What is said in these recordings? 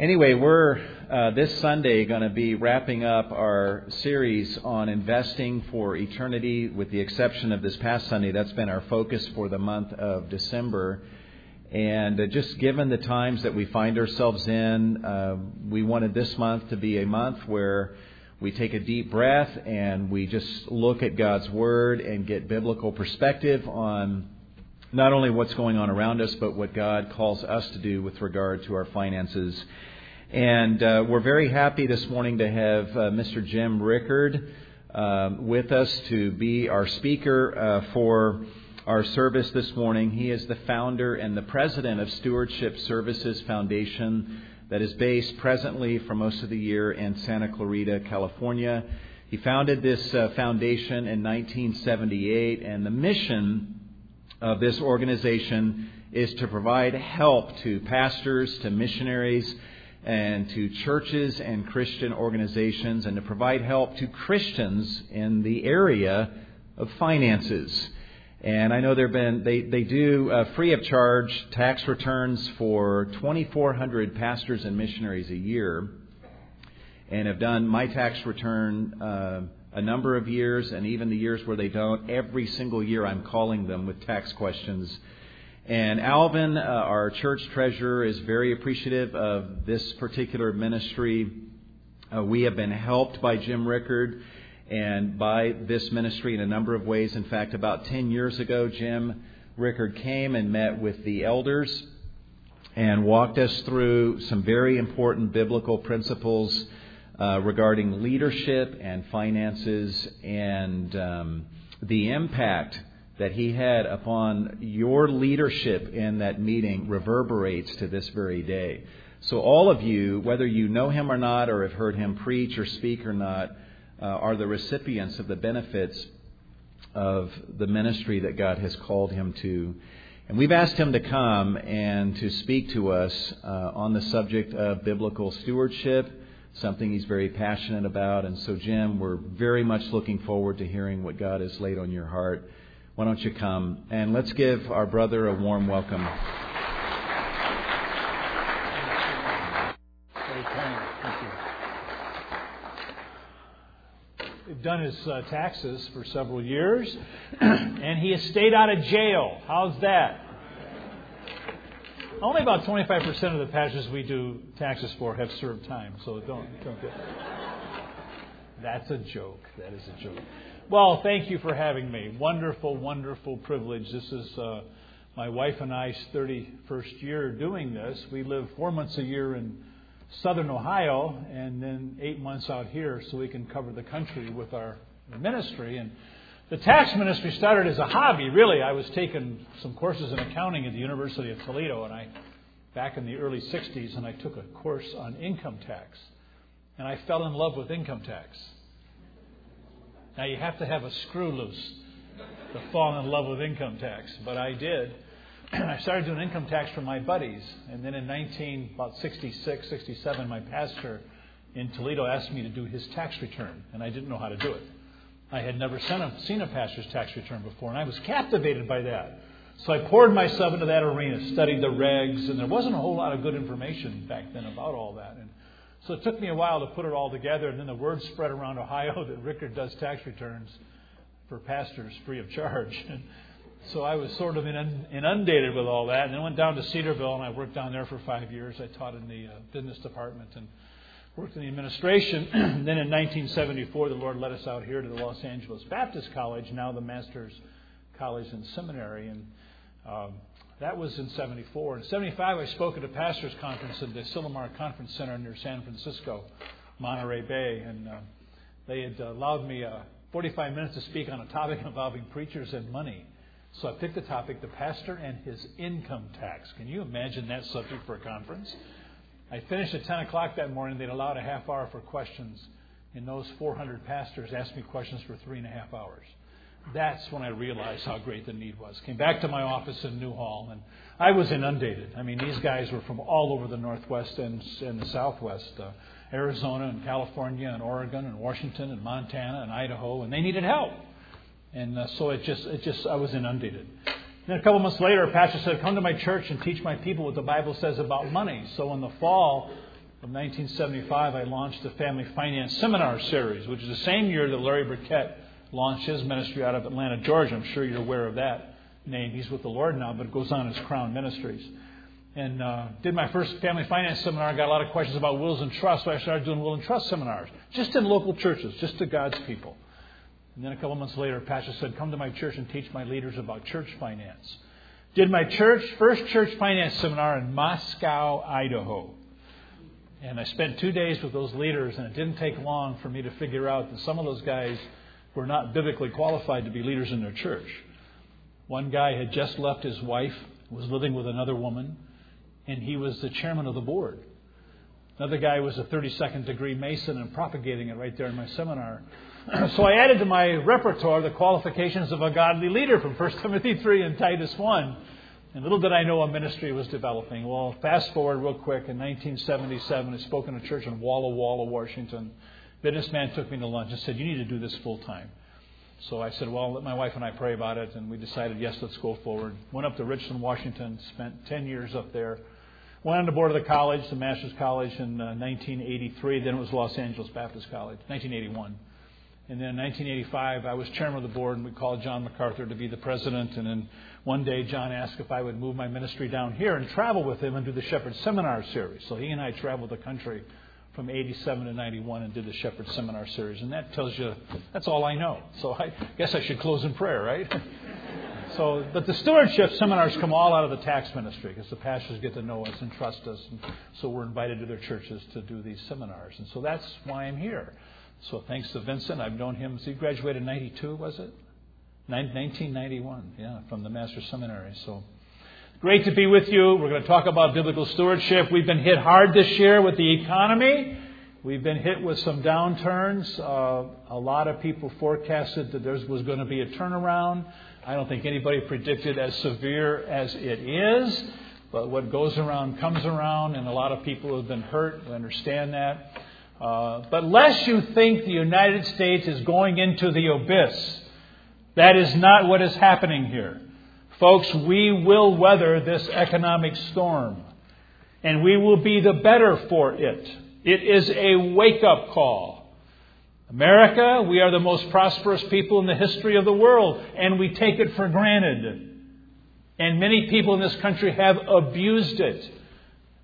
Anyway, we're uh, this Sunday going to be wrapping up our series on investing for eternity, with the exception of this past Sunday. That's been our focus for the month of December. And uh, just given the times that we find ourselves in, uh, we wanted this month to be a month where we take a deep breath and we just look at God's Word and get biblical perspective on not only what's going on around us, but what God calls us to do with regard to our finances. And uh, we're very happy this morning to have uh, Mr. Jim Rickard uh, with us to be our speaker uh, for our service this morning. He is the founder and the president of Stewardship Services Foundation that is based presently for most of the year in Santa Clarita, California. He founded this uh, foundation in 1978, and the mission of this organization is to provide help to pastors, to missionaries, and to churches and Christian organizations, and to provide help to Christians in the area of finances. And I know there have been they they do uh, free of charge tax returns for 2,400 pastors and missionaries a year, and have done my tax return. Uh, a number of years, and even the years where they don't, every single year I'm calling them with tax questions. And Alvin, uh, our church treasurer, is very appreciative of this particular ministry. Uh, we have been helped by Jim Rickard and by this ministry in a number of ways. In fact, about 10 years ago, Jim Rickard came and met with the elders and walked us through some very important biblical principles uh, regarding leadership and finances and um, the impact that he had upon your leadership in that meeting reverberates to this very day. So, all of you, whether you know him or not, or have heard him preach or speak or not, uh, are the recipients of the benefits of the ministry that God has called him to. And we've asked him to come and to speak to us uh, on the subject of biblical stewardship something he's very passionate about. And so, Jim, we're very much looking forward to hearing what God has laid on your heart. Why don't you come and let's give our brother a warm welcome. Done his uh, taxes for several years, and he has stayed out of jail. How's that? Only about 25% of the pastors we do taxes for have served time, so don't, don't get. That's a joke. That is a joke. Well, thank you for having me. Wonderful, wonderful privilege. This is uh, my wife and I's 31st year doing this. We live four months a year in southern Ohio and then eight months out here so we can cover the country with our ministry. And the tax ministry started as a hobby, really. I was taking some courses in accounting at the University of Toledo, and I, back in the early 60s, and I took a course on income tax. And I fell in love with income tax. Now, you have to have a screw loose to fall in love with income tax, but I did. and I started doing income tax for my buddies, and then in 19, about 66, 67, my pastor in Toledo asked me to do his tax return, and I didn't know how to do it. I had never seen a pastor's tax return before, and I was captivated by that. So I poured myself into that arena, studied the regs, and there wasn't a whole lot of good information back then about all that. And so it took me a while to put it all together, and then the word spread around Ohio that Rickard does tax returns for pastors free of charge. And so I was sort of inundated with all that, and then went down to Cedarville, and I worked down there for five years. I taught in the uh, business department and worked in the administration. then in 1974, the Lord led us out here to the Los Angeles Baptist College, now the Master's College and Seminary. And um, that was in 74. In 75, I spoke at a pastor's conference at the Asilomar Conference Center near San Francisco, Monterey Bay. And uh, they had allowed me uh, 45 minutes to speak on a topic involving preachers and money. So I picked the topic, the pastor and his income tax. Can you imagine that subject for a conference? I finished at 10 o'clock that morning. They'd allowed a half hour for questions, and those 400 pastors asked me questions for three and a half hours. That's when I realized how great the need was. Came back to my office in Newhall, and I was inundated. I mean, these guys were from all over the Northwest and, and the Southwest uh, Arizona and California and Oregon and Washington and Montana and Idaho, and they needed help. And uh, so it just, it just, I was inundated. Then a couple months later, a pastor said, Come to my church and teach my people what the Bible says about money. So in the fall of 1975, I launched the Family Finance Seminar Series, which is the same year that Larry Burkett launched his ministry out of Atlanta, Georgia. I'm sure you're aware of that name. He's with the Lord now, but it goes on as Crown Ministries. And uh, did my first family finance seminar. I Got a lot of questions about wills and trusts, so I started doing will and trust seminars, just in local churches, just to God's people. And then a couple months later, Pastor said, "Come to my church and teach my leaders about church finance." Did my church first church finance seminar in Moscow, Idaho. And I spent two days with those leaders, and it didn't take long for me to figure out that some of those guys were not biblically qualified to be leaders in their church. One guy had just left his wife, was living with another woman, and he was the chairman of the board. Another guy was a 32nd degree Mason and propagating it right there in my seminar. so I added to my repertoire the qualifications of a godly leader from 1 Timothy 3 and Titus 1. And little did I know a ministry was developing. Well, fast forward real quick. In 1977, I spoke in a church in Walla Walla, Washington. Businessman took me to lunch and said, You need to do this full time. So I said, Well, let my wife and I pray about it. And we decided, Yes, let's go forward. Went up to Richland, Washington, spent 10 years up there. Went on the board of the college, the Master's College, in uh, 1983. Then it was Los Angeles Baptist College, 1981. And then in 1985, I was chairman of the board, and we called John MacArthur to be the president. And then one day, John asked if I would move my ministry down here and travel with him and do the Shepherd Seminar series. So he and I traveled the country from 87 to 91 and did the Shepherd Seminar series. And that tells you, that's all I know. So I guess I should close in prayer, right? so, but the stewardship seminars come all out of the tax ministry because the pastors get to know us and trust us. And so we're invited to their churches to do these seminars. And so that's why I'm here. So thanks to Vincent, I've known him. He graduated in 92, was it? 1991, yeah, from the Master's Seminary. So great to be with you. We're going to talk about biblical stewardship. We've been hit hard this year with the economy. We've been hit with some downturns. Uh, a lot of people forecasted that there was going to be a turnaround. I don't think anybody predicted as severe as it is. But what goes around comes around, and a lot of people have been hurt. We understand that. Uh, but lest you think the United States is going into the abyss, that is not what is happening here. Folks, we will weather this economic storm, and we will be the better for it. It is a wake up call. America, we are the most prosperous people in the history of the world, and we take it for granted. And many people in this country have abused it.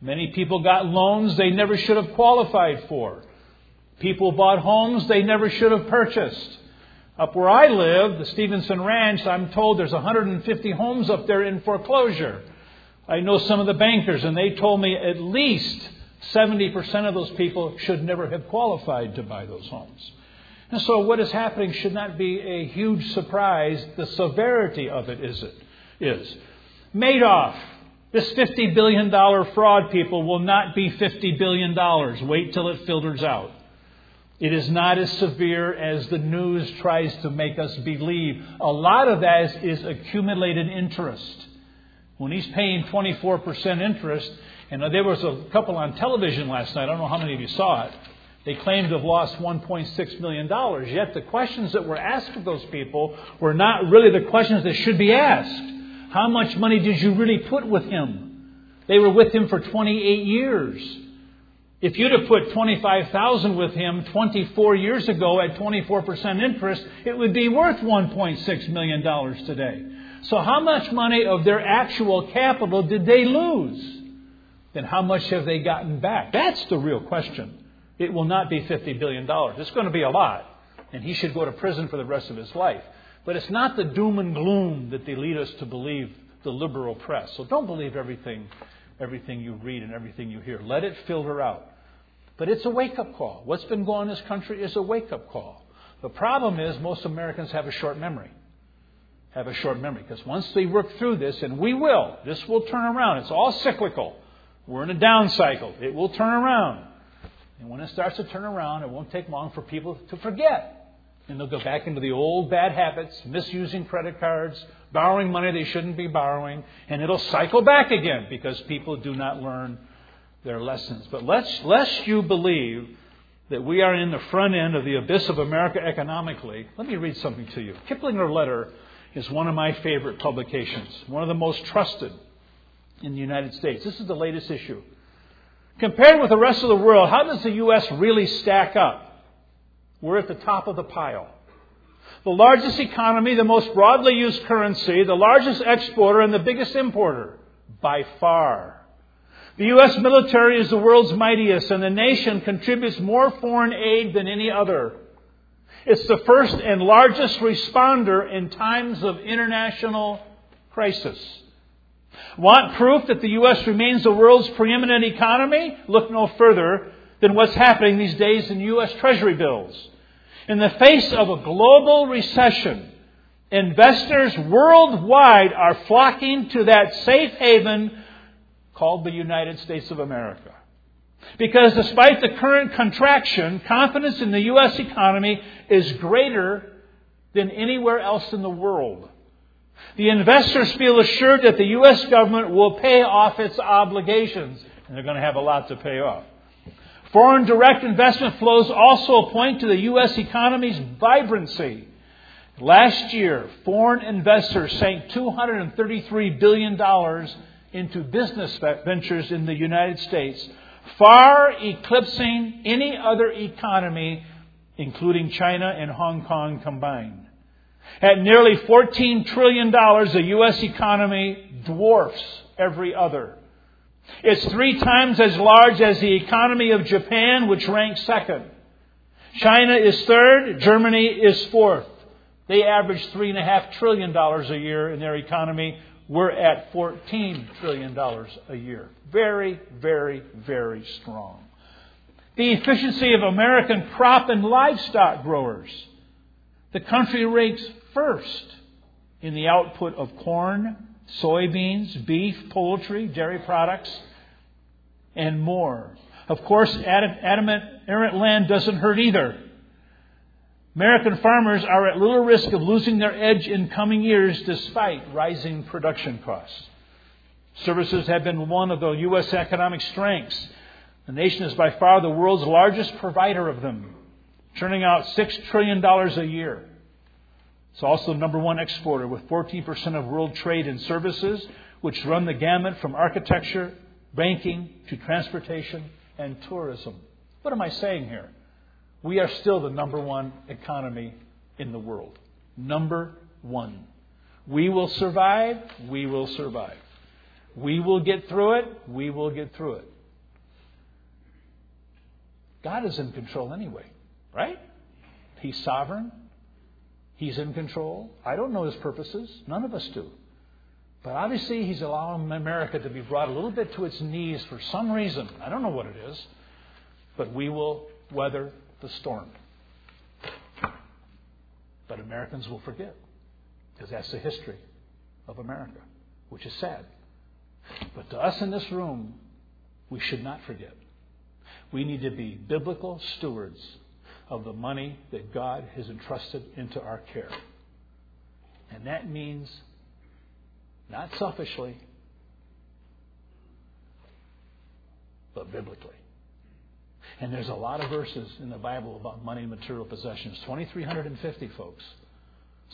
Many people got loans they never should have qualified for. People bought homes they never should have purchased. Up where I live, the Stevenson Ranch, I'm told there's 150 homes up there in foreclosure. I know some of the bankers, and they told me at least 70% of those people should never have qualified to buy those homes. And so, what is happening should not be a huge surprise. The severity of it is it is. Madoff this $50 billion fraud, people, will not be $50 billion. Wait till it filters out. It is not as severe as the news tries to make us believe. A lot of that is, accumulated interest. When he's paying 24% interest, and there was a couple on television last night, I don't know how many of you saw it. They claimed to have lost $1.6 million. Yet the questions that were asked of those people were not really the questions that should be asked. How much money did you really put with him? They were with him for 28 years. If you'd have put 25,000 with him 24 years ago at 24% interest, it would be worth 1.6 million dollars today. So how much money of their actual capital did they lose? Then how much have they gotten back? That's the real question. It will not be 50 billion dollars. It's going to be a lot, and he should go to prison for the rest of his life. But it's not the doom and gloom that they lead us to believe the liberal press. So don't believe everything, everything you read and everything you hear. Let it filter out. But it's a wake up call. What's been going on in this country is a wake up call. The problem is most Americans have a short memory. Have a short memory. Because once they work through this, and we will, this will turn around. It's all cyclical. We're in a down cycle. It will turn around. And when it starts to turn around, it won't take long for people to forget and they'll go back into the old bad habits, misusing credit cards, borrowing money they shouldn't be borrowing, and it'll cycle back again because people do not learn their lessons. But lest, lest you believe that we are in the front end of the abyss of America economically, let me read something to you. Kiplinger Letter is one of my favorite publications, one of the most trusted in the United States. This is the latest issue. Compared with the rest of the world, how does the U.S. really stack up? We're at the top of the pile. The largest economy, the most broadly used currency, the largest exporter, and the biggest importer. By far. The U.S. military is the world's mightiest, and the nation contributes more foreign aid than any other. It's the first and largest responder in times of international crisis. Want proof that the U.S. remains the world's preeminent economy? Look no further than what's happening these days in U.S. Treasury bills. In the face of a global recession, investors worldwide are flocking to that safe haven called the United States of America. Because despite the current contraction, confidence in the U.S. economy is greater than anywhere else in the world. The investors feel assured that the U.S. government will pay off its obligations, and they're going to have a lot to pay off. Foreign direct investment flows also point to the U.S. economy's vibrancy. Last year, foreign investors sank $233 billion into business ventures in the United States, far eclipsing any other economy, including China and Hong Kong combined. At nearly $14 trillion, the U.S. economy dwarfs every other. It's three times as large as the economy of Japan, which ranks second. China is third, Germany is fourth. They average $3.5 trillion a year in their economy. We're at $14 trillion a year. Very, very, very strong. The efficiency of American crop and livestock growers. The country ranks first in the output of corn, soybeans, beef, poultry, dairy products, and more. Of course, adamant, errant land doesn't hurt either. American farmers are at little risk of losing their edge in coming years despite rising production costs. Services have been one of the U.S. economic strengths. The nation is by far the world's largest provider of them, churning out $6 trillion a year. It's also number one exporter with 14% of world trade in services, which run the gamut from architecture, banking, to transportation and tourism. What am I saying here? We are still the number one economy in the world. Number one. We will survive. We will survive. We will get through it. We will get through it. God is in control anyway, right? He's sovereign. He's in control. I don't know his purposes. None of us do. But obviously, he's allowing America to be brought a little bit to its knees for some reason. I don't know what it is. But we will weather the storm. But Americans will forget. Because that's the history of America, which is sad. But to us in this room, we should not forget. We need to be biblical stewards of the money that God has entrusted into our care. And that means not selfishly, but biblically. And there's a lot of verses in the Bible about money and material possessions 2,350, folks.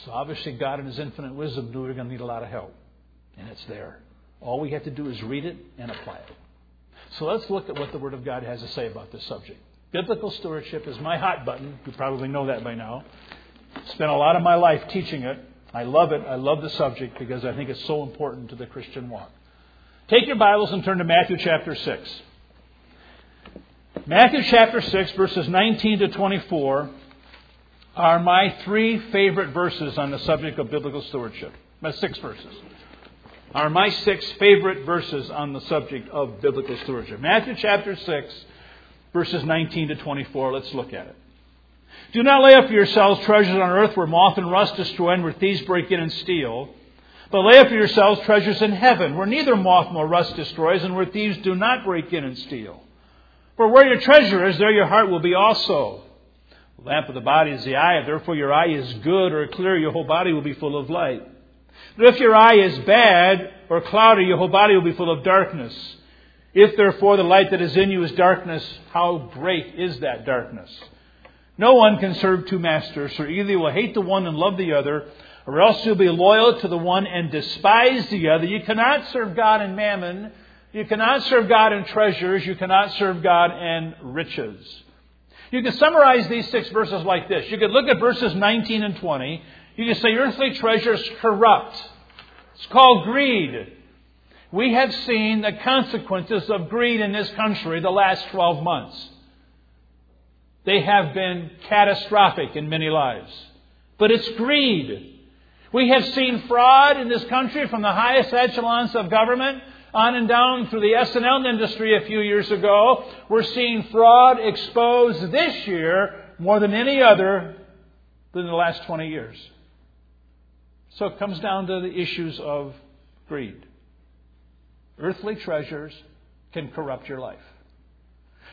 So obviously, God, in His infinite wisdom, knew we were going to need a lot of help. And it's there. All we have to do is read it and apply it. So let's look at what the Word of God has to say about this subject. Biblical stewardship is my hot button. You probably know that by now. Spent a lot of my life teaching it. I love it. I love the subject because I think it's so important to the Christian walk. Take your Bibles and turn to Matthew chapter 6. Matthew chapter 6, verses 19 to 24, are my three favorite verses on the subject of biblical stewardship. My six verses are my six favorite verses on the subject of biblical stewardship. Matthew chapter 6, verses 19 to 24. Let's look at it. Do not lay up for yourselves treasures on earth where moth and rust destroy and where thieves break in and steal. But lay up for yourselves treasures in heaven where neither moth nor rust destroys and where thieves do not break in and steal. For where your treasure is, there your heart will be also. The lamp of the body is the eye. Therefore your eye is good or clear, your whole body will be full of light. But if your eye is bad or cloudy, your whole body will be full of darkness. If therefore the light that is in you is darkness, how great is that darkness? No one can serve two masters, for either you will hate the one and love the other, or else you'll be loyal to the one and despise the other. You cannot serve God and mammon. You cannot serve God and treasures. You cannot serve God and riches. You can summarize these six verses like this. You could look at verses 19 and 20. You can say earthly treasures corrupt. It's called greed. We have seen the consequences of greed in this country the last 12 months. They have been catastrophic in many lives. But it's greed. We have seen fraud in this country from the highest echelons of government on and down through the S&L industry a few years ago. We're seeing fraud exposed this year more than any other than the last 20 years. So it comes down to the issues of greed. Earthly treasures can corrupt your life.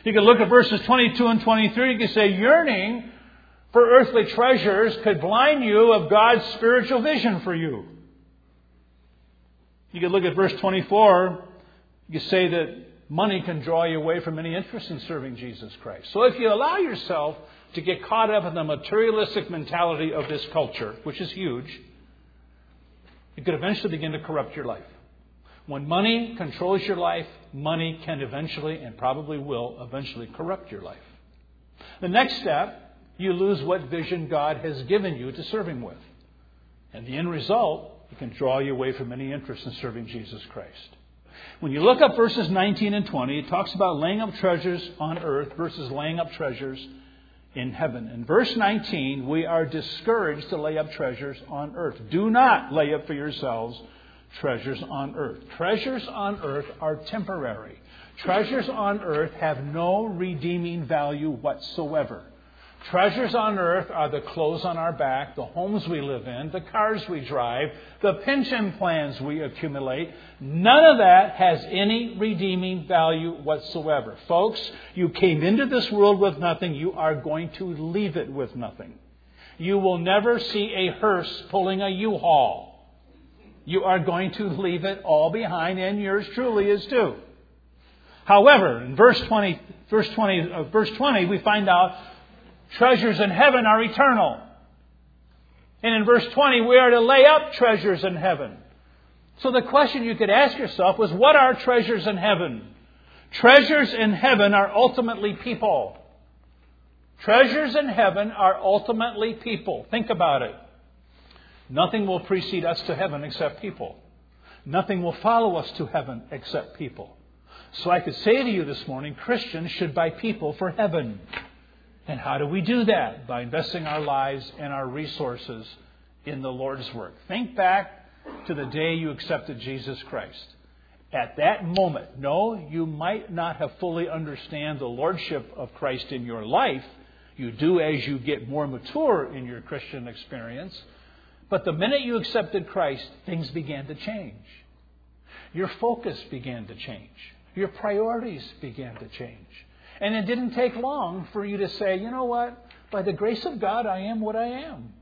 You can look at verses 22 and 23. You can say, yearning for earthly treasures could blind you of God's spiritual vision for you. You can look at verse 24. You say that money can draw you away from any interest in serving Jesus Christ. So if you allow yourself to get caught up in the materialistic mentality of this culture, which is huge, it could eventually begin to corrupt your life. When money controls your life, money can eventually and probably will eventually corrupt your life. The next step, you lose what vision God has given you to serve Him with. And the end result, it can draw you away from any interest in serving Jesus Christ. When you look up verses 19 and 20, it talks about laying up treasures on earth versus laying up treasures in heaven. In verse 19, we are discouraged to lay up treasures on earth. Do not lay up for yourselves treasures on earth. Treasures on earth are temporary. Treasures on earth have no redeeming value whatsoever. Treasures on earth are the clothes on our back, the homes we live in, the cars we drive, the pension plans we accumulate. None of that has any redeeming value whatsoever. Folks, you came into this world with nothing. You are going to leave it with nothing. You will never see a hearse pulling a U-Haul you are going to leave it all behind, and yours truly is too. However, in verse 20, verse 20, uh, verse 20, we find out treasures in heaven are eternal. And in verse 20, we are to lay up treasures in heaven. So the question you could ask yourself was, what are treasures in heaven? Treasures in heaven are ultimately people. Treasures in heaven are ultimately people. Think about it. Nothing will precede us to heaven except people. Nothing will follow us to heaven except people. So I could say to you this morning Christians should buy people for heaven. And how do we do that? By investing our lives and our resources in the Lord's work. Think back to the day you accepted Jesus Christ. At that moment, no, you might not have fully understand the lordship of Christ in your life. You do as you get more mature in your Christian experience. But the minute you accepted Christ, things began to change. Your focus began to change. Your priorities began to change. And it didn't take long for you to say, you know what? By the grace of God, I am what I am.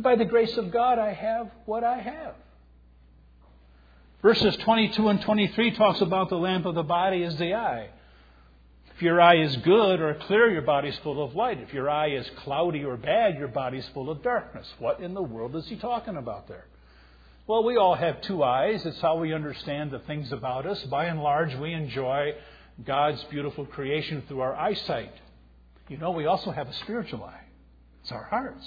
By the grace of God, I have what I have. Verses 22 and 23 talks about the lamp of the body is the eye. If your eye is good or clear, your body's full of light. If your eye is cloudy or bad, your body's full of darkness. What in the world is he talking about there? Well, we all have two eyes. It's how we understand the things about us. By and large, we enjoy God's beautiful creation through our eyesight. You know, we also have a spiritual eye. It's our hearts.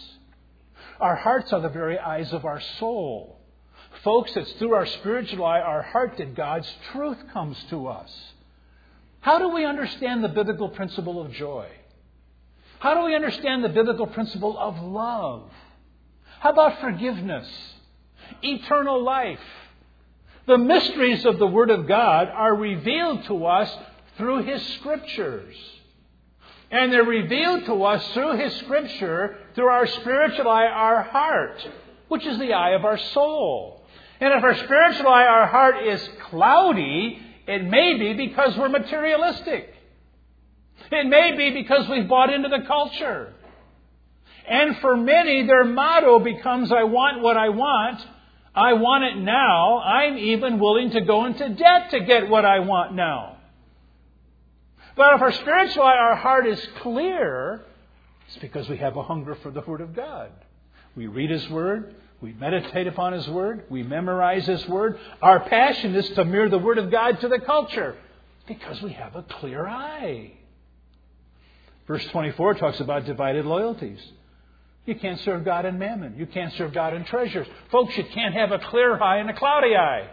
Our hearts are the very eyes of our soul. Folks, it's through our spiritual eye, our heart, that God's truth comes to us. How do we understand the biblical principle of joy? How do we understand the biblical principle of love? How about forgiveness? Eternal life. The mysteries of the Word of God are revealed to us through His Scriptures. And they're revealed to us through His Scripture, through our spiritual eye, our heart, which is the eye of our soul. And if our spiritual eye, our heart, is cloudy, it may be because we're materialistic. It may be because we've bought into the culture. And for many, their motto becomes, I want what I want. I want it now. I'm even willing to go into debt to get what I want now. But if our spiritual our heart is clear, it's because we have a hunger for the Word of God. We read His Word, We meditate upon His Word. We memorize His Word. Our passion is to mirror the Word of God to the culture because we have a clear eye. Verse 24 talks about divided loyalties. You can't serve God in mammon. You can't serve God in treasures. Folks, you can't have a clear eye and a cloudy eye.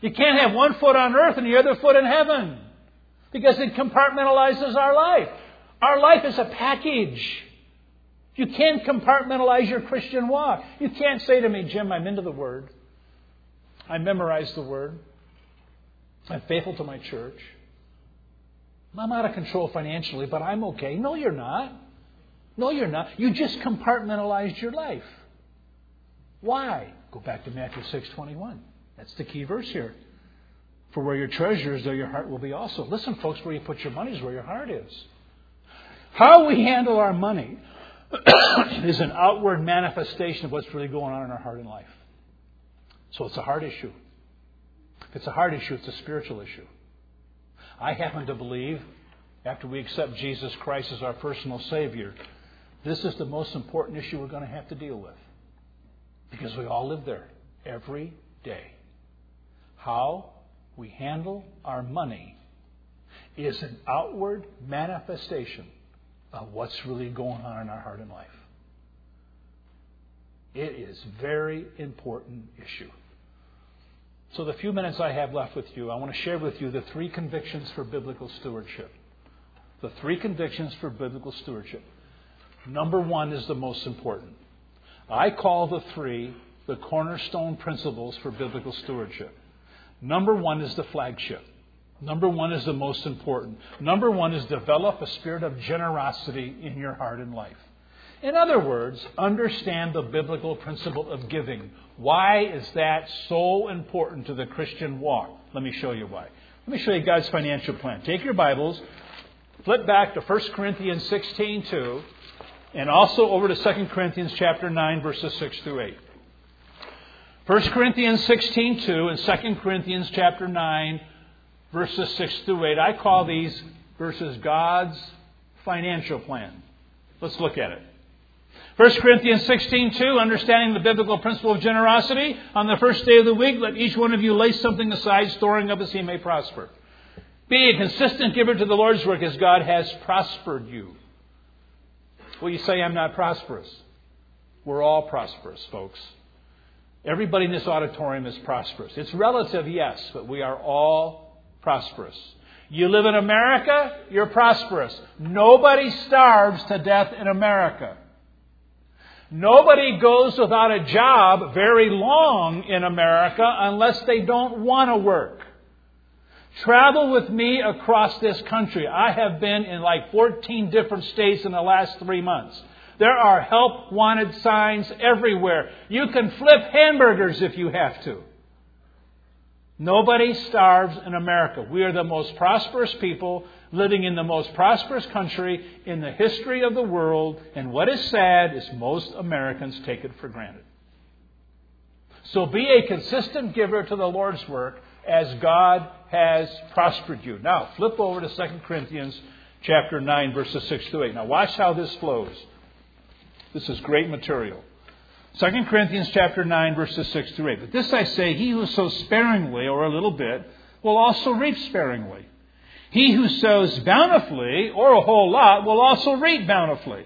You can't have one foot on earth and the other foot in heaven because it compartmentalizes our life. Our life is a package. You can't compartmentalize your Christian walk. You can't say to me, Jim, I'm into the Word. I memorize the Word. I'm faithful to my church. I'm out of control financially, but I'm okay. No, you're not. No, you're not. You just compartmentalized your life. Why? Go back to Matthew 6:21. That's the key verse here. For where your treasure is, there your heart will be also. Listen, folks, where you put your money is where your heart is. How we handle our money is an outward manifestation of what's really going on in our heart and life. So it's a heart issue. If it's a heart issue, it's a spiritual issue. I happen to believe, after we accept Jesus Christ as our personal Savior, this is the most important issue we're going to have to deal with. Because we all live there every day. How we handle our money is an outward manifestation of what's really going on in our heart and life. It is a very important issue. So, the few minutes I have left with you, I want to share with you the three convictions for biblical stewardship. The three convictions for biblical stewardship. Number one is the most important. I call the three the cornerstone principles for biblical stewardship. Number one is the flagship. Number one is the most important. Number one is develop a spirit of generosity in your heart and life. In other words, understand the biblical principle of giving. Why is that so important to the Christian walk? Let me show you why. Let me show you God's financial plan. Take your Bibles, flip back to 1 Corinthians 16 2, and also over to 2 Corinthians chapter 9, verses 6 through 8. 1 Corinthians 16 2 and 2 Corinthians chapter 9, verses 6 through 8. I call these verses God's financial plan. Let's look at it. 1 Corinthians 16:2, understanding the biblical principle of generosity, on the first day of the week, let each one of you lay something aside, storing up as he may prosper. Be a consistent giver to the Lord's work as God has prospered you. Well, you say I'm not prosperous. We're all prosperous, folks. Everybody in this auditorium is prosperous. It's relative, yes, but we are all prosperous. You live in America, you're prosperous. Nobody starves to death in America. Nobody goes without a job very long in America unless they don't want to work. Travel with me across this country. I have been in like 14 different states in the last three months. There are help wanted signs everywhere. You can flip hamburgers if you have to. Nobody starves in America. We are the most prosperous people living in the most prosperous country in the history of the world, and what is sad is most Americans take it for granted. So be a consistent giver to the Lord's work as God has prospered you. Now, flip over to 2 Corinthians chapter 9 verses 6 to 8. Now watch how this flows. This is great material. 2 Corinthians chapter 9 verses 6 to 8. But this I say, he who sows sparingly or a little bit will also reap sparingly. He who sows bountifully, or a whole lot, will also reap bountifully.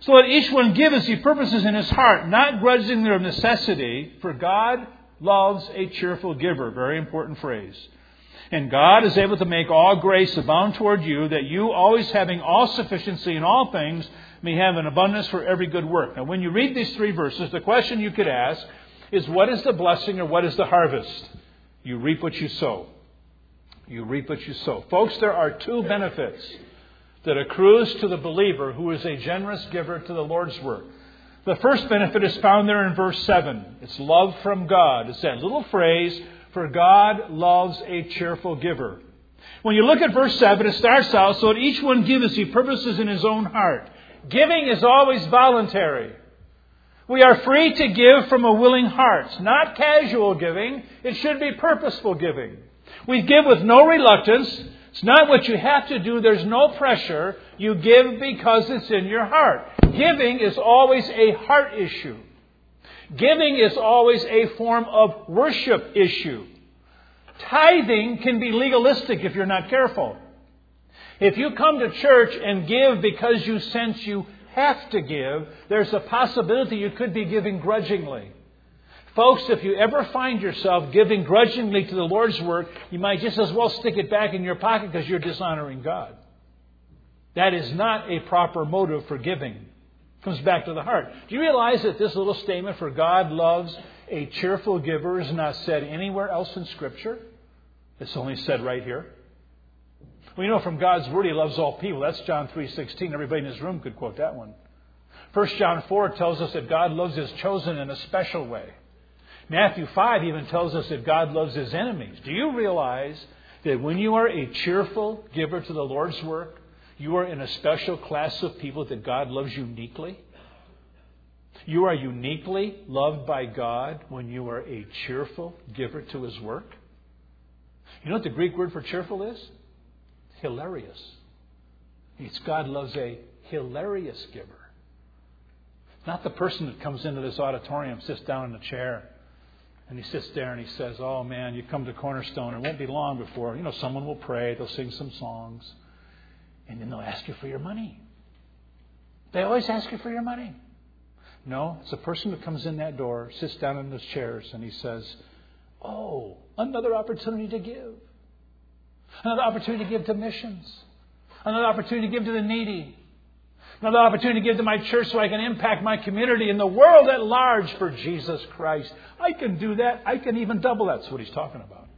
So let each one give as he purposes in his heart, not grudging their necessity, for God loves a cheerful giver. Very important phrase. And God is able to make all grace abound toward you, that you, always having all sufficiency in all things, may have an abundance for every good work. Now, when you read these three verses, the question you could ask is what is the blessing or what is the harvest? You reap what you sow you reap what you sow. Folks, there are two benefits that accrues to the believer who is a generous giver to the Lord's work. The first benefit is found there in verse 7. It's love from God. It's that little phrase, for God loves a cheerful giver. When you look at verse 7, it starts out, so that each one give as he purposes in his own heart. Giving is always voluntary. We are free to give from a willing heart, not casual giving. It should be purposeful giving. We give with no reluctance. It's not what you have to do. There's no pressure. You give because it's in your heart. Giving is always a heart issue. Giving is always a form of worship issue. Tithing can be legalistic if you're not careful. If you come to church and give because you sense you have to give, there's a possibility you could be giving grudgingly. Folks, if you ever find yourself giving grudgingly to the Lord's work, you might just as well stick it back in your pocket because you're dishonoring God. That is not a proper motive for giving. It comes back to the heart. Do you realize that this little statement for God loves a cheerful giver is not said anywhere else in Scripture? It's only said right here. We know from God's word He loves all people. That's John 3.16. Everybody in this room could quote that one. 1 John 4 tells us that God loves His chosen in a special way. Matthew 5 even tells us that God loves His enemies. Do you realize that when you are a cheerful giver to the Lord's work, you are in a special class of people that God loves uniquely? You are uniquely loved by God when you are a cheerful giver to His work. You know what the Greek word for cheerful is? Hilarious. It's God loves a hilarious giver. Not the person that comes into this auditorium, sits down in a chair, and he sits there and he says, Oh man, you come to Cornerstone. It won't be long before, you know, someone will pray, they'll sing some songs, and then they'll ask you for your money. They always ask you for your money. No, it's a person who comes in that door, sits down in those chairs, and he says, Oh, another opportunity to give. Another opportunity to give to missions. Another opportunity to give to the needy. Another opportunity to give to my church so I can impact my community and the world at large for Jesus Christ. I can do that. I can even double that. That's what he's talking about.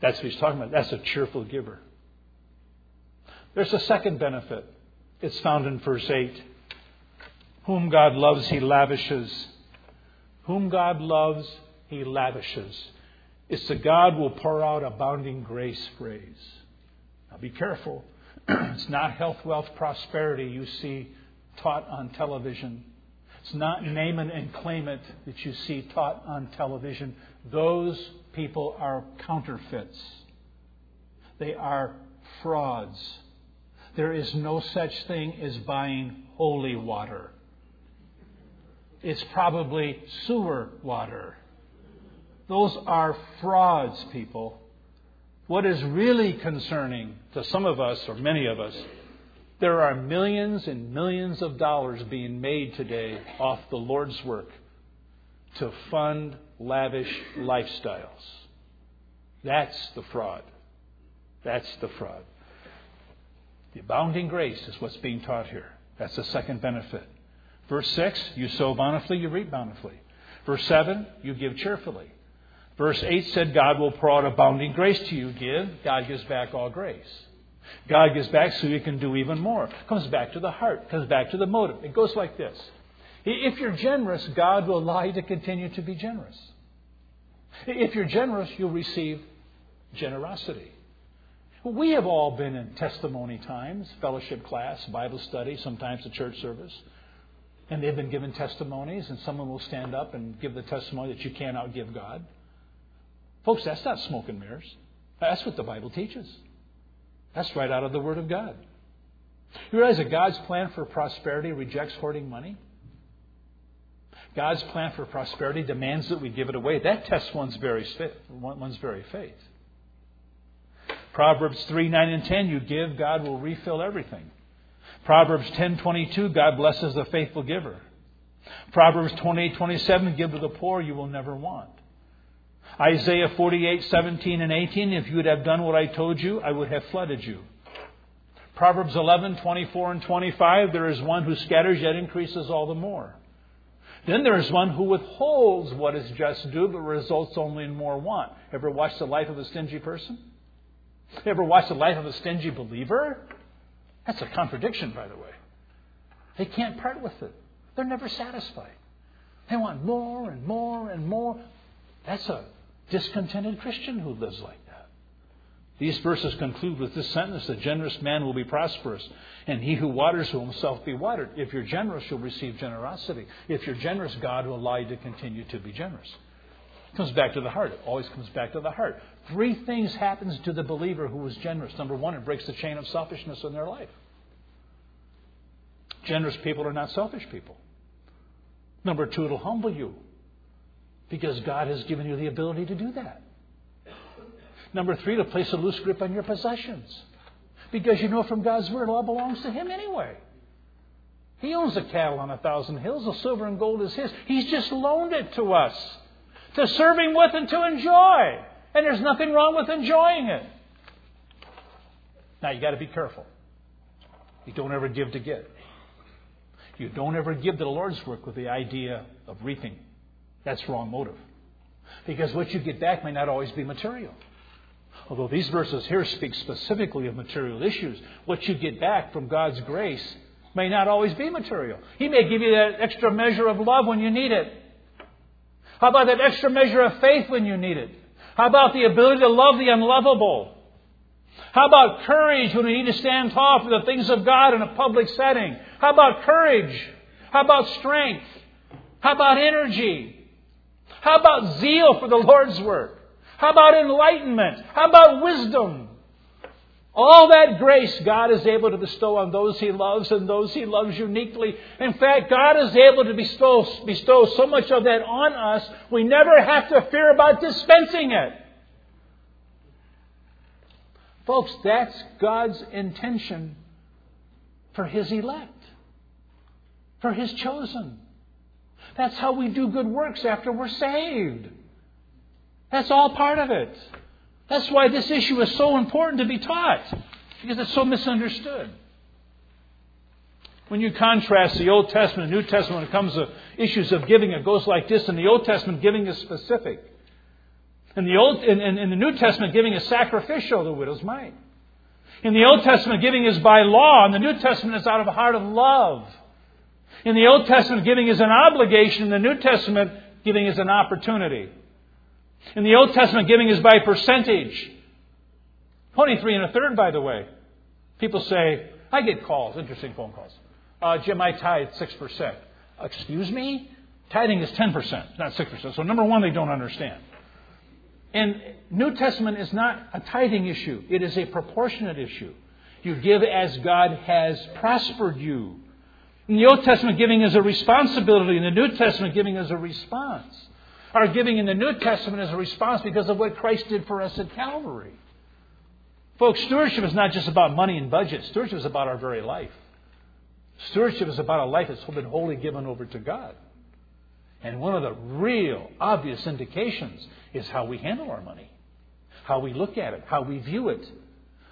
That's what he's talking about. That's a cheerful giver. There's a second benefit. It's found in verse 8. Whom God loves, he lavishes. Whom God loves, he lavishes. It's the God will pour out abounding grace phrase. Now be careful. it's not health, wealth, prosperity you see taught on television. It's not name it and claim it that you see taught on television. Those people are counterfeits. They are frauds. There is no such thing as buying holy water. It's probably sewer water. Those are frauds, people. What is really concerning to some of us, or many of us, there are millions and millions of dollars being made today off the Lord's work to fund lavish lifestyles. That's the fraud. That's the fraud. The abounding grace is what's being taught here. That's the second benefit. Verse 6, you sow bountifully, you reap bountifully. Verse 7, you give cheerfully. Verse 8 said, God will pour out abounding grace to you. Give. God gives back all grace. God gives back so you can do even more. Comes back to the heart, comes back to the motive. It goes like this. If you're generous, God will allow you to continue to be generous. If you're generous, you'll receive generosity. We have all been in testimony times, fellowship class, Bible study, sometimes a church service. And they've been given testimonies, and someone will stand up and give the testimony that you can't outgive God. Folks, that's not smoke and mirrors. That's what the Bible teaches. That's right out of the Word of God. You realize that God's plan for prosperity rejects hoarding money? God's plan for prosperity demands that we give it away. That tests one's very, one's very faith. Proverbs 3, 9, and 10, you give, God will refill everything. Proverbs 10, 22, God blesses the faithful giver. Proverbs 28, 27, give to the poor, you will never want. Isaiah 48, 17 and 18, if you would have done what I told you, I would have flooded you. Proverbs 11, 24 and 25, there is one who scatters yet increases all the more. Then there is one who withholds what is just due but results only in more want. Ever watched the life of a stingy person? Ever watched the life of a stingy believer? That's a contradiction, by the way. They can't part with it. They're never satisfied. They want more and more and more. That's a discontented Christian who lives like that. These verses conclude with this sentence The generous man will be prosperous, and he who waters will himself be watered. If you're generous, you'll receive generosity. If you're generous, God will allow you to continue to be generous. It comes back to the heart. It always comes back to the heart. Three things happens to the believer who is generous. Number one, it breaks the chain of selfishness in their life. Generous people are not selfish people. Number two, it'll humble you because God has given you the ability to do that. Number three, to place a loose grip on your possessions because you know from God's Word it all belongs to Him anyway. He owns the cattle on a thousand hills. The silver and gold is His. He's just loaned it to us to serve Him with and to enjoy. And there's nothing wrong with enjoying it. Now, you got to be careful. You don't ever give to get. You don't ever give to the Lord's work with the idea of reaping. That's wrong motive. Because what you get back may not always be material. Although these verses here speak specifically of material issues, what you get back from God's grace may not always be material. He may give you that extra measure of love when you need it. How about that extra measure of faith when you need it? How about the ability to love the unlovable? How about courage when we need to stand tall for the things of God in a public setting? How about courage? How about strength? How about energy? How about zeal for the Lord's work? How about enlightenment? How about wisdom? All that grace God is able to bestow on those He loves and those He loves uniquely. In fact, God is able to bestow, bestow so much of that on us, we never have to fear about dispensing it. Folks, that's God's intention for His elect, for His chosen. That's how we do good works after we're saved. That's all part of it. That's why this issue is so important to be taught, because it's so misunderstood. When you contrast the Old Testament and New Testament when it comes to issues of giving, it goes like this. In the Old Testament, giving is specific. In the, Old, in, in, in the New Testament, giving is sacrificial, the widow's mite. In the Old Testament, giving is by law. In the New Testament, it's out of a heart of love. In the Old Testament, giving is an obligation. In the New Testament, giving is an opportunity. In the Old Testament, giving is by percentage. 23 and a third, by the way. People say, I get calls, interesting phone calls. Uh, Jim, I tithe 6%. Excuse me? Tithing is 10%, not 6%. So, number one, they don't understand. And New Testament is not a tithing issue, it is a proportionate issue. You give as God has prospered you. In the Old Testament, giving is a responsibility. In the New Testament, giving is a response. Our giving in the New Testament is a response because of what Christ did for us at Calvary. Folks, stewardship is not just about money and budget. Stewardship is about our very life. Stewardship is about a life that's been wholly given over to God. And one of the real obvious indications is how we handle our money, how we look at it, how we view it,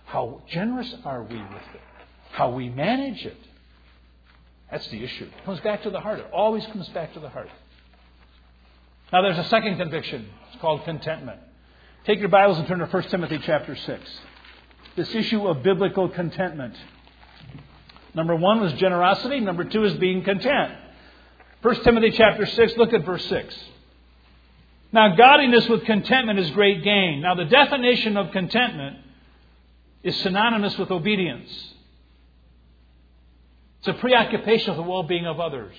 how generous are we with it, how we manage it. That's the issue. It comes back to the heart. It always comes back to the heart. Now there's a second conviction. It's called contentment. Take your Bibles and turn to 1 Timothy chapter 6. This issue of biblical contentment. Number one was generosity. Number two is being content. 1 Timothy chapter 6, look at verse 6. Now, godliness with contentment is great gain. Now, the definition of contentment is synonymous with obedience. It's a preoccupation with the well being of others.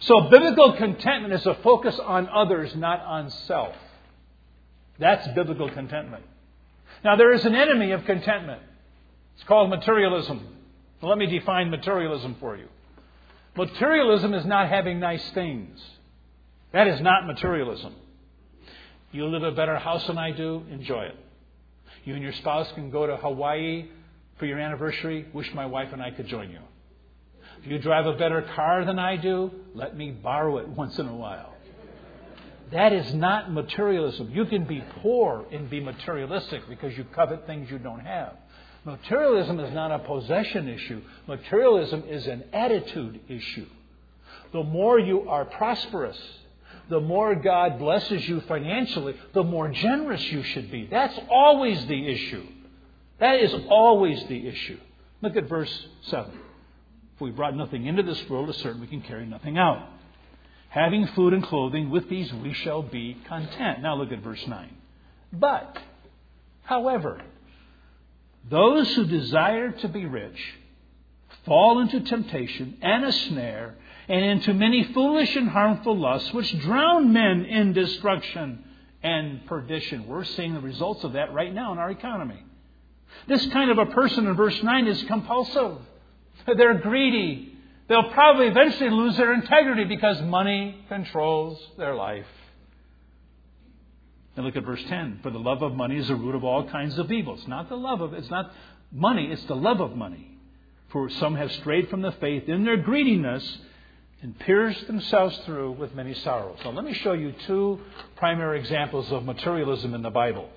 So biblical contentment is a focus on others, not on self. That's biblical contentment. Now, there is an enemy of contentment. It's called materialism. let me define materialism for you. Materialism is not having nice things. That is not materialism. You live a better house than I do, enjoy it. You and your spouse can go to Hawaii for your anniversary, wish my wife and I could join you. If you drive a better car than I do, let me borrow it once in a while. That is not materialism. You can be poor and be materialistic because you covet things you don't have. Materialism is not a possession issue. Materialism is an attitude issue. The more you are prosperous, the more God blesses you financially, the more generous you should be. That's always the issue. That is always the issue. Look at verse 7 we brought nothing into this world, it's certain we can carry nothing out. Having food and clothing, with these we shall be content. Now look at verse 9. But, however, those who desire to be rich fall into temptation and a snare and into many foolish and harmful lusts which drown men in destruction and perdition. We're seeing the results of that right now in our economy. This kind of a person in verse 9 is compulsive. They're greedy. They'll probably eventually lose their integrity because money controls their life. And look at verse 10. For the love of money is the root of all kinds of evil. It's not the love of it's not money, it's the love of money. For some have strayed from the faith in their greediness and pierced themselves through with many sorrows. Now let me show you two primary examples of materialism in the Bible.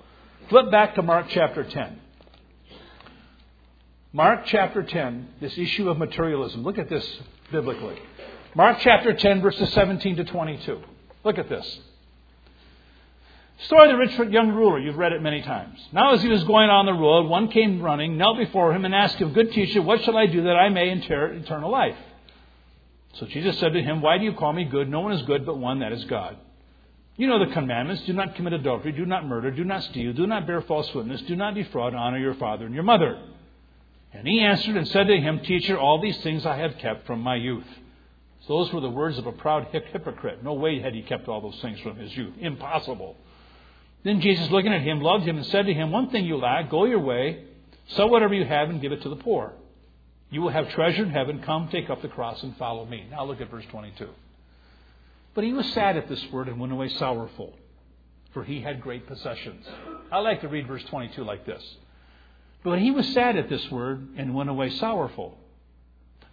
Flip back to Mark chapter 10. Mark chapter 10, this issue of materialism. Look at this biblically. Mark chapter 10, verses 17 to 22. Look at this. Story of the rich young ruler. You've read it many times. Now, as he was going on the road, one came running, knelt before him, and asked him, Good teacher, what shall I do that I may inherit eternal life? So Jesus said to him, Why do you call me good? No one is good but one, that is God. You know the commandments do not commit adultery, do not murder, do not steal, do not bear false witness, do not defraud, honor your father and your mother. And he answered and said to him, Teacher, all these things I have kept from my youth. So those were the words of a proud hypocrite. No way had he kept all those things from his youth. Impossible. Then Jesus, looking at him, loved him and said to him, One thing you lack, go your way, sell whatever you have and give it to the poor. You will have treasure in heaven. Come, take up the cross and follow me. Now look at verse 22. But he was sad at this word and went away sorrowful, for he had great possessions. I like to read verse 22 like this. But he was sad at this word and went away sorrowful,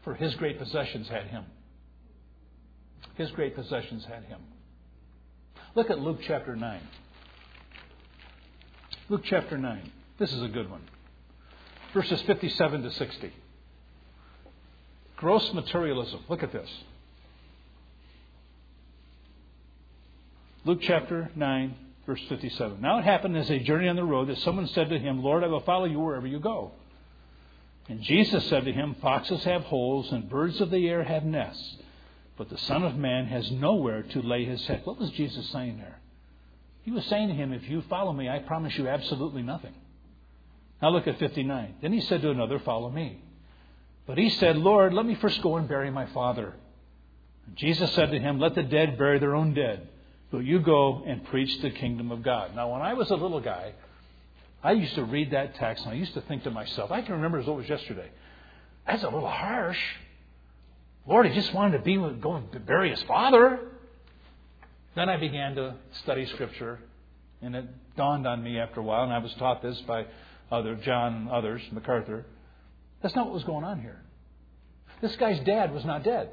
for his great possessions had him. His great possessions had him. Look at Luke chapter 9. Luke chapter 9. This is a good one. Verses 57 to 60. Gross materialism. Look at this. Luke chapter 9, verse 57. Now it happened as they journeyed on the road that someone said to him, Lord, I will follow you wherever you go. And Jesus said to him, Foxes have holes and birds of the air have nests, but the Son of Man has nowhere to lay his head. What was Jesus saying there? He was saying to him, If you follow me, I promise you absolutely nothing. Now look at 59. Then he said to another, Follow me. But he said, Lord, let me first go and bury my father. And Jesus said to him, Let the dead bury their own dead. But you go and preach the kingdom of God. Now, when I was a little guy, I used to read that text and I used to think to myself, I can remember as it was yesterday, that's a little harsh. Lord, he just wanted to be with, go and bury his father. Then I began to study Scripture, and it dawned on me after a while, and I was taught this by other John, others, MacArthur. That's not what was going on here. This guy's dad was not dead.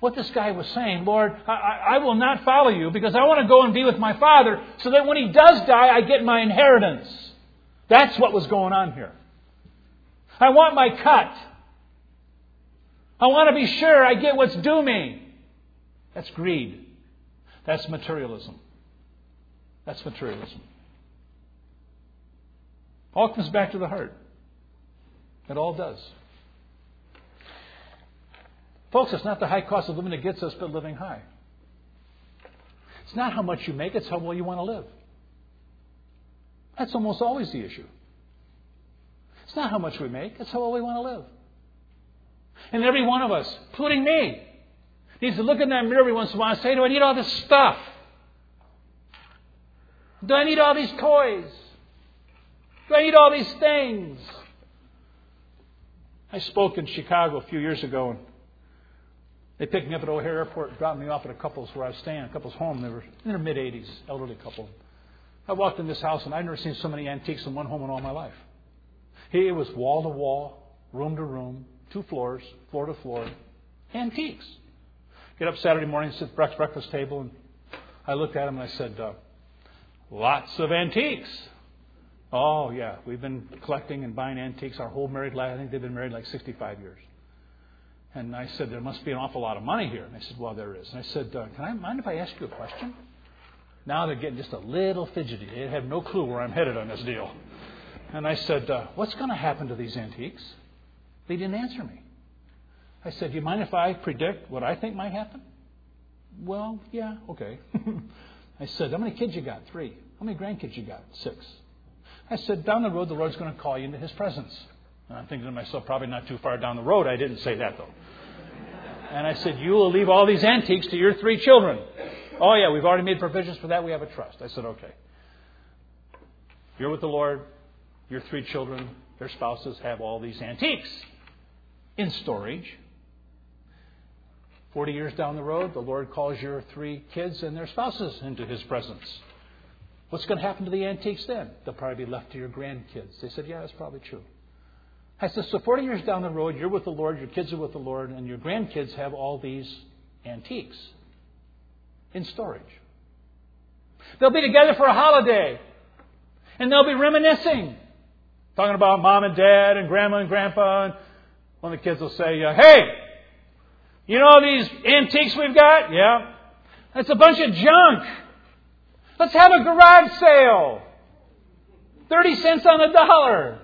What this guy was saying, Lord, I, I will not follow you because I want to go and be with my father so that when he does die, I get my inheritance. That's what was going on here. I want my cut. I want to be sure I get what's due me. That's greed. That's materialism. That's materialism. All comes back to the heart. It all does. Folks, it's not the high cost of living that gets us, but living high. It's not how much you make, it's how well you want to live. That's almost always the issue. It's not how much we make, it's how well we want to live. And every one of us, including me, needs to look in that mirror every once in a while and say, Do I need all this stuff? Do I need all these toys? Do I need all these things? I spoke in Chicago a few years ago, and they picked me up at O'Hare Airport, dropped me off at a couple's where I was staying, a couple's home. They were in their mid 80s, elderly couple. I walked in this house, and I'd never seen so many antiques in one home in all my life. It was wall to wall, room to room, two floors, floor to floor, antiques. Get up Saturday morning, sit at the breakfast table, and I looked at them and I said, uh, Lots of antiques. Oh, yeah, we've been collecting and buying antiques our whole married life. I think they've been married like 65 years. And I said, There must be an awful lot of money here. And they said, Well, there is. And I said, uh, Can I mind if I ask you a question? Now they're getting just a little fidgety. They have no clue where I'm headed on this deal. And I said, uh, What's going to happen to these antiques? They didn't answer me. I said, Do you mind if I predict what I think might happen? Well, yeah, okay. I said, How many kids you got? Three. How many grandkids you got? Six. I said, Down the road, the Lord's going to call you into His presence. I'm thinking to myself, probably not too far down the road. I didn't say that, though. And I said, You will leave all these antiques to your three children. Oh, yeah, we've already made provisions for that. We have a trust. I said, Okay. You're with the Lord. Your three children, their spouses, have all these antiques in storage. 40 years down the road, the Lord calls your three kids and their spouses into His presence. What's going to happen to the antiques then? They'll probably be left to your grandkids. They said, Yeah, that's probably true. I said, So 40 years down the road, you're with the Lord, your kids are with the Lord, and your grandkids have all these antiques in storage. They'll be together for a holiday, and they'll be reminiscing, talking about mom and dad and grandma and grandpa. And one of the kids will say, uh, Hey, you know these antiques we've got? Yeah. It's a bunch of junk. Let's have a garage sale. 30 cents on a dollar.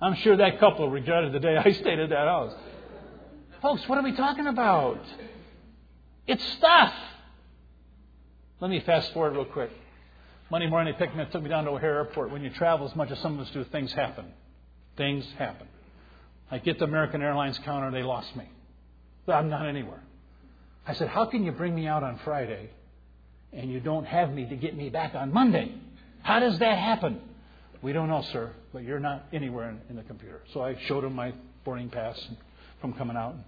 I'm sure that couple regretted the day I stayed at that house. Folks, what are we talking about? It's stuff. Let me fast forward real quick. Monday morning, they picked me up, took me down to O'Hare Airport. When you travel as much as some of us do, things happen. Things happen. I get to American Airlines counter, they lost me. I'm not anywhere. I said, How can you bring me out on Friday and you don't have me to get me back on Monday? How does that happen? We don't know, sir, but you're not anywhere in, in the computer. So I showed him my boarding pass from coming out. And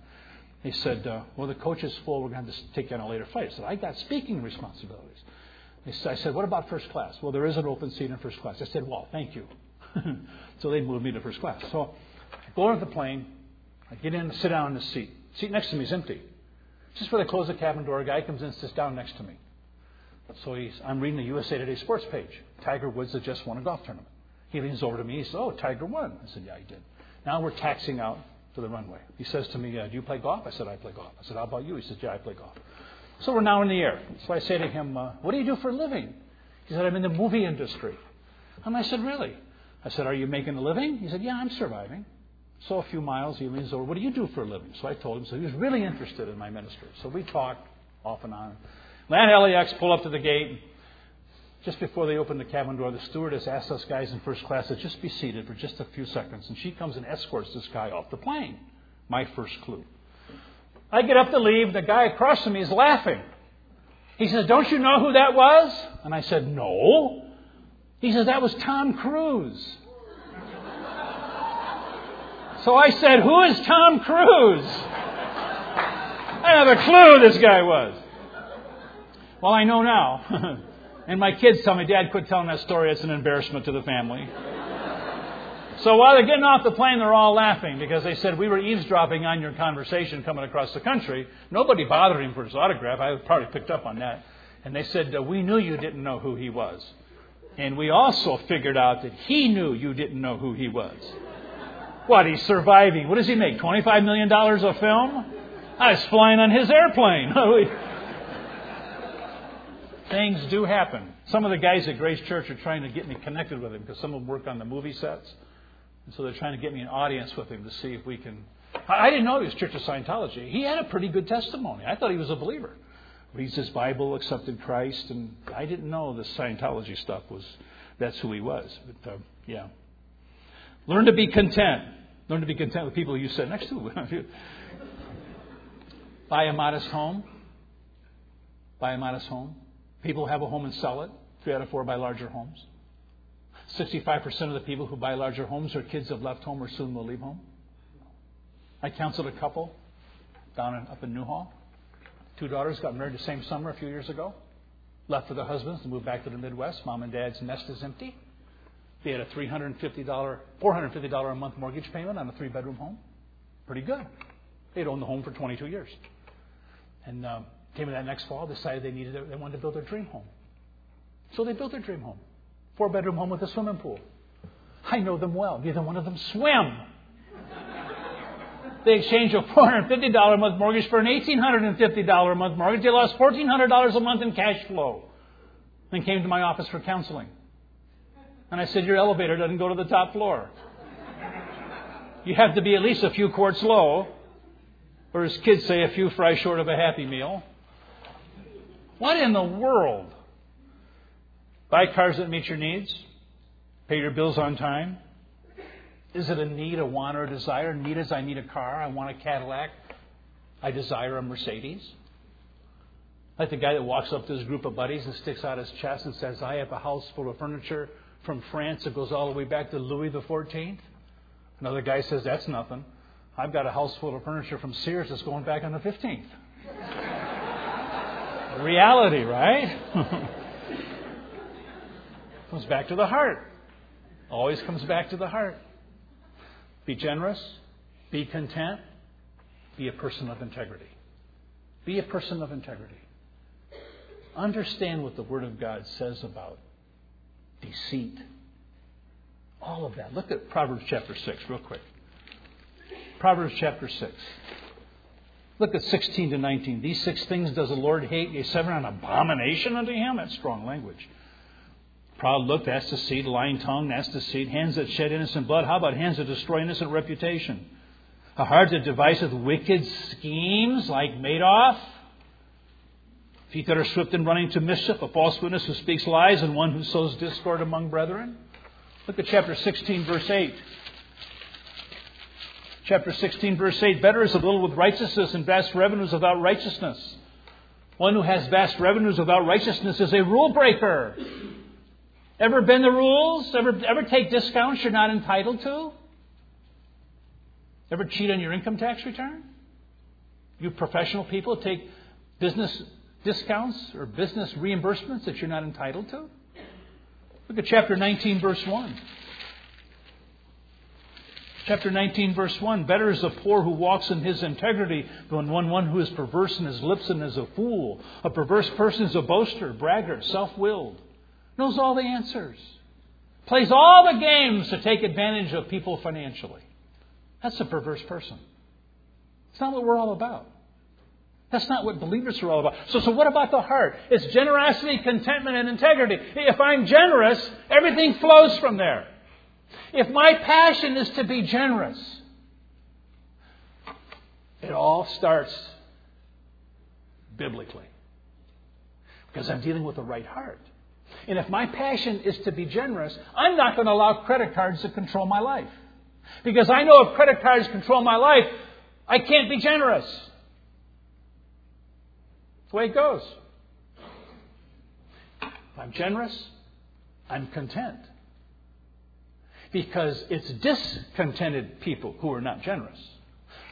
He said, uh, Well, the coach is full. We're going to have to take you on a later flight. I said, I got speaking responsibilities. I said, What about first class? Well, there is an open seat in first class. I said, Well, thank you. so they moved me to first class. So I go into the plane. I get in, and sit down in the seat. The Seat next to me is empty. Just before they close the cabin door, a guy comes in and sits down next to me. So he's, I'm reading the USA Today sports page. Tiger Woods has just won a golf tournament. He leans over to me. He says, Oh, Tiger won. I said, Yeah, he did. Now we're taxiing out to the runway. He says to me, uh, Do you play golf? I said, I play golf. I said, How about you? He said, Yeah, I play golf. So we're now in the air. So I say to him, uh, What do you do for a living? He said, I'm in the movie industry. And I said, Really? I said, Are you making a living? He said, Yeah, I'm surviving. So a few miles, he leans over, What do you do for a living? So I told him. So he was really interested in my ministry. So we talked off and on. Land LAX, pull up to the gate. Just before they opened the cabin door, the stewardess asked us guys in first class to just be seated for just a few seconds. And she comes and escorts this guy off the plane. My first clue. I get up to leave. The guy across from me is laughing. He says, Don't you know who that was? And I said, No. He says, That was Tom Cruise. So I said, Who is Tom Cruise? I have a clue this guy was. Well, I know now. and my kids tell me, Dad, quit telling that story. It's an embarrassment to the family. So while they're getting off the plane, they're all laughing because they said we were eavesdropping on your conversation coming across the country. Nobody bothered him for his autograph. I probably picked up on that. And they said, We knew you didn't know who he was. And we also figured out that he knew you didn't know who he was. What, he's surviving. What does he make? $25 million a film? I was flying on his airplane. Things do happen. Some of the guys at Grace Church are trying to get me connected with him because some of them work on the movie sets. And so they're trying to get me an audience with him to see if we can. I didn't know he was Church of Scientology. He had a pretty good testimony. I thought he was a believer. Reads his Bible, accepted Christ, and I didn't know the Scientology stuff was that's who he was. But uh, yeah, learn to be content. Learn to be content with people you sit next to. Buy a modest home. Buy a modest home. People have a home and sell it. Three out of four buy larger homes. 65% of the people who buy larger homes are kids have left home or soon will leave home. I counseled a couple down in, up in Newhall. Two daughters got married the same summer a few years ago. Left with their husbands and moved back to the Midwest. Mom and dad's nest is empty. They had a $350, $450 a month mortgage payment on a three bedroom home. Pretty good. They'd owned the home for 22 years. And um, came in that next fall, decided they needed, they wanted to build their dream home. So they built their dream home. Four bedroom home with a swimming pool. I know them well. Neither one of them swim. They exchanged a $450 a month mortgage for an $1,850 a month mortgage. They lost $1,400 a month in cash flow. Then came to my office for counseling. And I said, Your elevator doesn't go to the top floor. You have to be at least a few quarts low, or as kids say, a few fries short of a happy meal. What in the world? Buy cars that meet your needs. Pay your bills on time. Is it a need, a want, or a desire? Need as I need a car. I want a Cadillac. I desire a Mercedes. Like the guy that walks up to his group of buddies and sticks out his chest and says, I have a house full of furniture from France that goes all the way back to Louis XIV. Another guy says, That's nothing. I've got a house full of furniture from Sears that's going back on the 15th. Reality, right? comes back to the heart. Always comes back to the heart. Be generous. Be content. Be a person of integrity. Be a person of integrity. Understand what the Word of God says about deceit. All of that. Look at Proverbs chapter 6, real quick. Proverbs chapter 6. Look at 16 to 19. These six things does the Lord hate, yea, seven an abomination unto him. That's strong language. Proud look, that's deceit. Lying tongue, that's deceit. Hands that shed innocent blood. How about hands that destroy innocent reputation? A heart that deviseth wicked schemes like Madoff. Feet that are swift in running to mischief. A false witness who speaks lies and one who sows discord among brethren. Look at chapter 16, verse 8 chapter 16, verse 8 Better is a little with righteousness and vast revenues without righteousness. One who has vast revenues without righteousness is a rule breaker. Ever bend the rules? Ever, ever take discounts you're not entitled to? Ever cheat on your income tax return? You professional people take business discounts or business reimbursements that you're not entitled to? Look at chapter 19, verse 1. Chapter 19, verse 1 Better is a poor who walks in his integrity than one, one who is perverse in his lips and is a fool. A perverse person is a boaster, braggart, self willed. Knows all the answers. Plays all the games to take advantage of people financially. That's a perverse person. It's not what we're all about. That's not what believers are all about. So, so what about the heart? It's generosity, contentment, and integrity. If I'm generous, everything flows from there. If my passion is to be generous, it all starts biblically. Because I'm dealing with the right heart. And if my passion is to be generous, I'm not going to allow credit cards to control my life. Because I know if credit cards control my life, I can't be generous. That's the way it goes. If I'm generous, I'm content because it's discontented people who are not generous.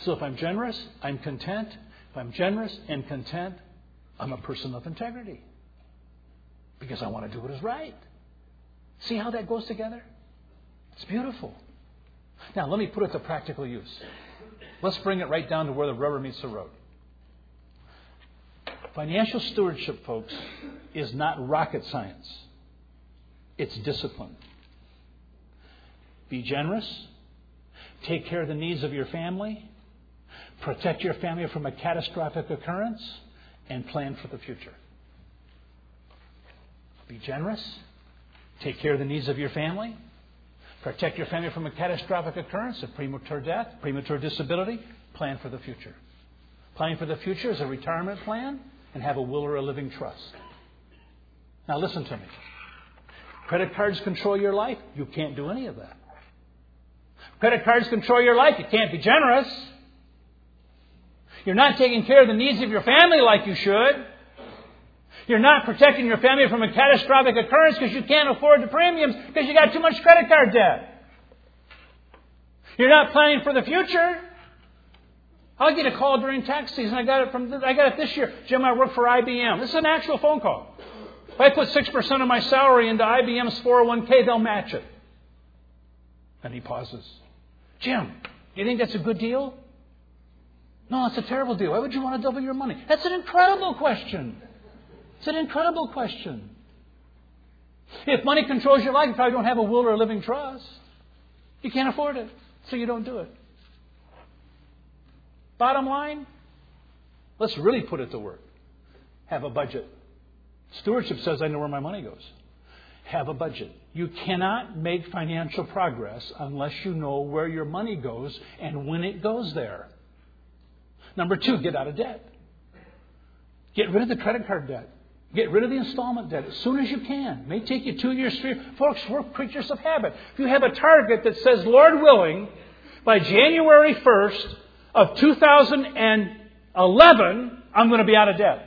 So if I'm generous, I'm content. If I'm generous and content, I'm a person of integrity because I want to do what is right. See how that goes together? It's beautiful. Now, let me put it to practical use. Let's bring it right down to where the rubber meets the road. Financial stewardship, folks, is not rocket science, it's discipline. Be generous. Take care of the needs of your family. Protect your family from a catastrophic occurrence. And plan for the future. Be generous. Take care of the needs of your family. Protect your family from a catastrophic occurrence, a premature death, premature disability. Plan for the future. Planning for the future is a retirement plan and have a will or a living trust. Now, listen to me. Credit cards control your life. You can't do any of that. Credit cards control your life. You can't be generous. You're not taking care of the needs of your family like you should. You're not protecting your family from a catastrophic occurrence because you can't afford the premiums because you got too much credit card debt. You're not planning for the future. I'll get a call during tax season. I got it from I got it this year. Jim, I work for IBM. This is an actual phone call. If I put six percent of my salary into IBM's 401k, they'll match it. And he pauses. Jim, you think that's a good deal? No, it's a terrible deal. Why would you want to double your money? That's an incredible question. It's an incredible question. If money controls your life, you probably don't have a will or a living trust. You can't afford it, so you don't do it. Bottom line, let's really put it to work. Have a budget. Stewardship says I know where my money goes have a budget. You cannot make financial progress unless you know where your money goes and when it goes there. Number two, get out of debt. Get rid of the credit card debt. Get rid of the installment debt as soon as you can. It may take you two years, three. Folks, we're creatures of habit. If you have a target that says, Lord willing, by January 1st of 2011, I'm going to be out of debt.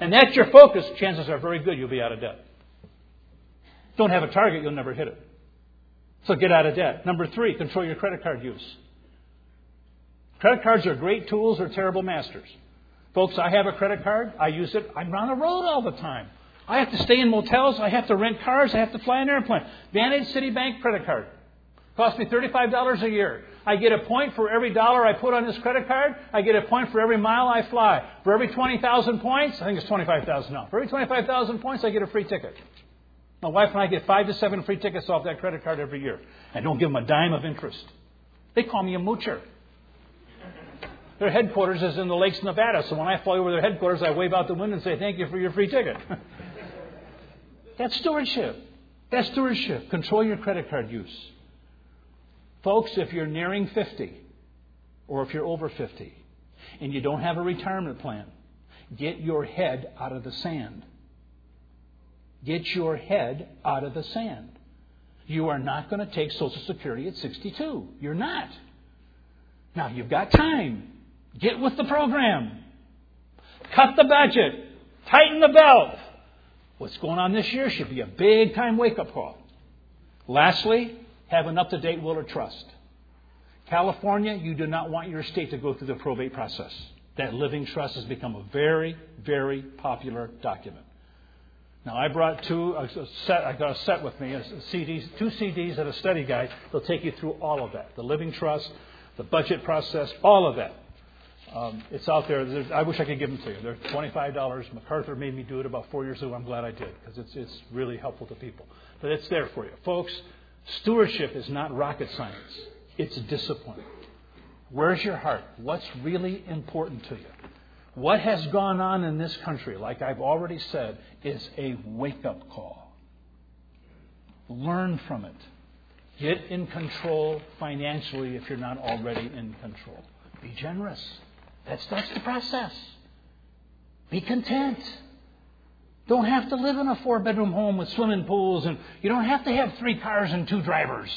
And that's your focus, chances are very good you'll be out of debt. Don't have a target, you'll never hit it. So get out of debt. Number three, control your credit card use. Credit cards are great tools or terrible masters. Folks, I have a credit card. I use it. I'm on the road all the time. I have to stay in motels. I have to rent cars. I have to fly an airplane. Vantage Citibank credit card. Costs me $35 a year. I get a point for every dollar I put on this credit card. I get a point for every mile I fly. For every 20,000 points, I think it's 25,000 now. For every 25,000 points, I get a free ticket. My wife and I get five to seven free tickets off that credit card every year. I don't give them a dime of interest. They call me a moocher. Their headquarters is in the Lakes, Nevada, so when I fly over their headquarters, I wave out the window and say, Thank you for your free ticket. That's stewardship. That's stewardship. Control your credit card use. Folks, if you're nearing 50, or if you're over 50, and you don't have a retirement plan, get your head out of the sand. Get your head out of the sand. You are not going to take Social Security at 62. You're not. Now, you've got time. Get with the program. Cut the budget. Tighten the belt. What's going on this year should be a big time wake up call. Lastly, have an up to date will or trust. California, you do not want your state to go through the probate process. That living trust has become a very, very popular document. Now, I brought two, a set, I got a set with me, a two CDs and a study guide. They'll take you through all of that the living trust, the budget process, all of that. Um, it's out there. There's, I wish I could give them to you. They're $25. MacArthur made me do it about four years ago. I'm glad I did because it's, it's really helpful to people. But it's there for you. Folks, stewardship is not rocket science, it's discipline. Where's your heart? What's really important to you? What has gone on in this country, like I've already said, is a wake up call. Learn from it. Get in control financially if you're not already in control. Be generous. That's, that's the process. Be content. Don't have to live in a four bedroom home with swimming pools, and you don't have to have three cars and two drivers.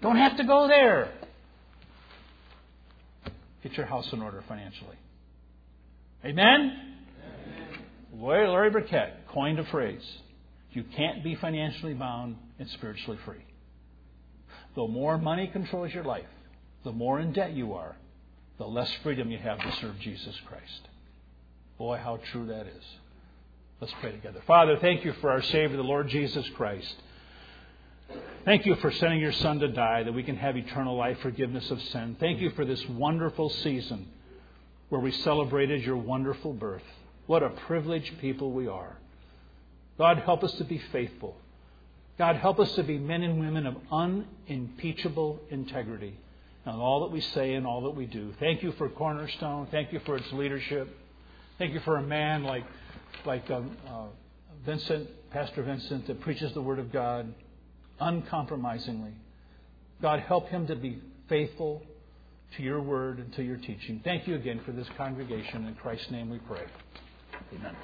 Don't have to go there. Get your house in order financially. Amen? Amen. Larry Burkett coined a phrase you can't be financially bound and spiritually free. The more money controls your life, the more in debt you are, the less freedom you have to serve Jesus Christ. Boy, how true that is. Let's pray together. Father, thank you for our Savior, the Lord Jesus Christ. Thank you for sending your Son to die that we can have eternal life, forgiveness of sin. Thank you for this wonderful season where we celebrated your wonderful birth. What a privileged people we are. God, help us to be faithful. God, help us to be men and women of unimpeachable integrity on all that we say and all that we do. Thank you for Cornerstone. Thank you for its leadership. Thank you for a man like, like um, uh, Vincent, Pastor Vincent, that preaches the Word of God uncompromisingly. God, help him to be faithful to your word and to your teaching. Thank you again for this congregation. In Christ's name we pray. Amen.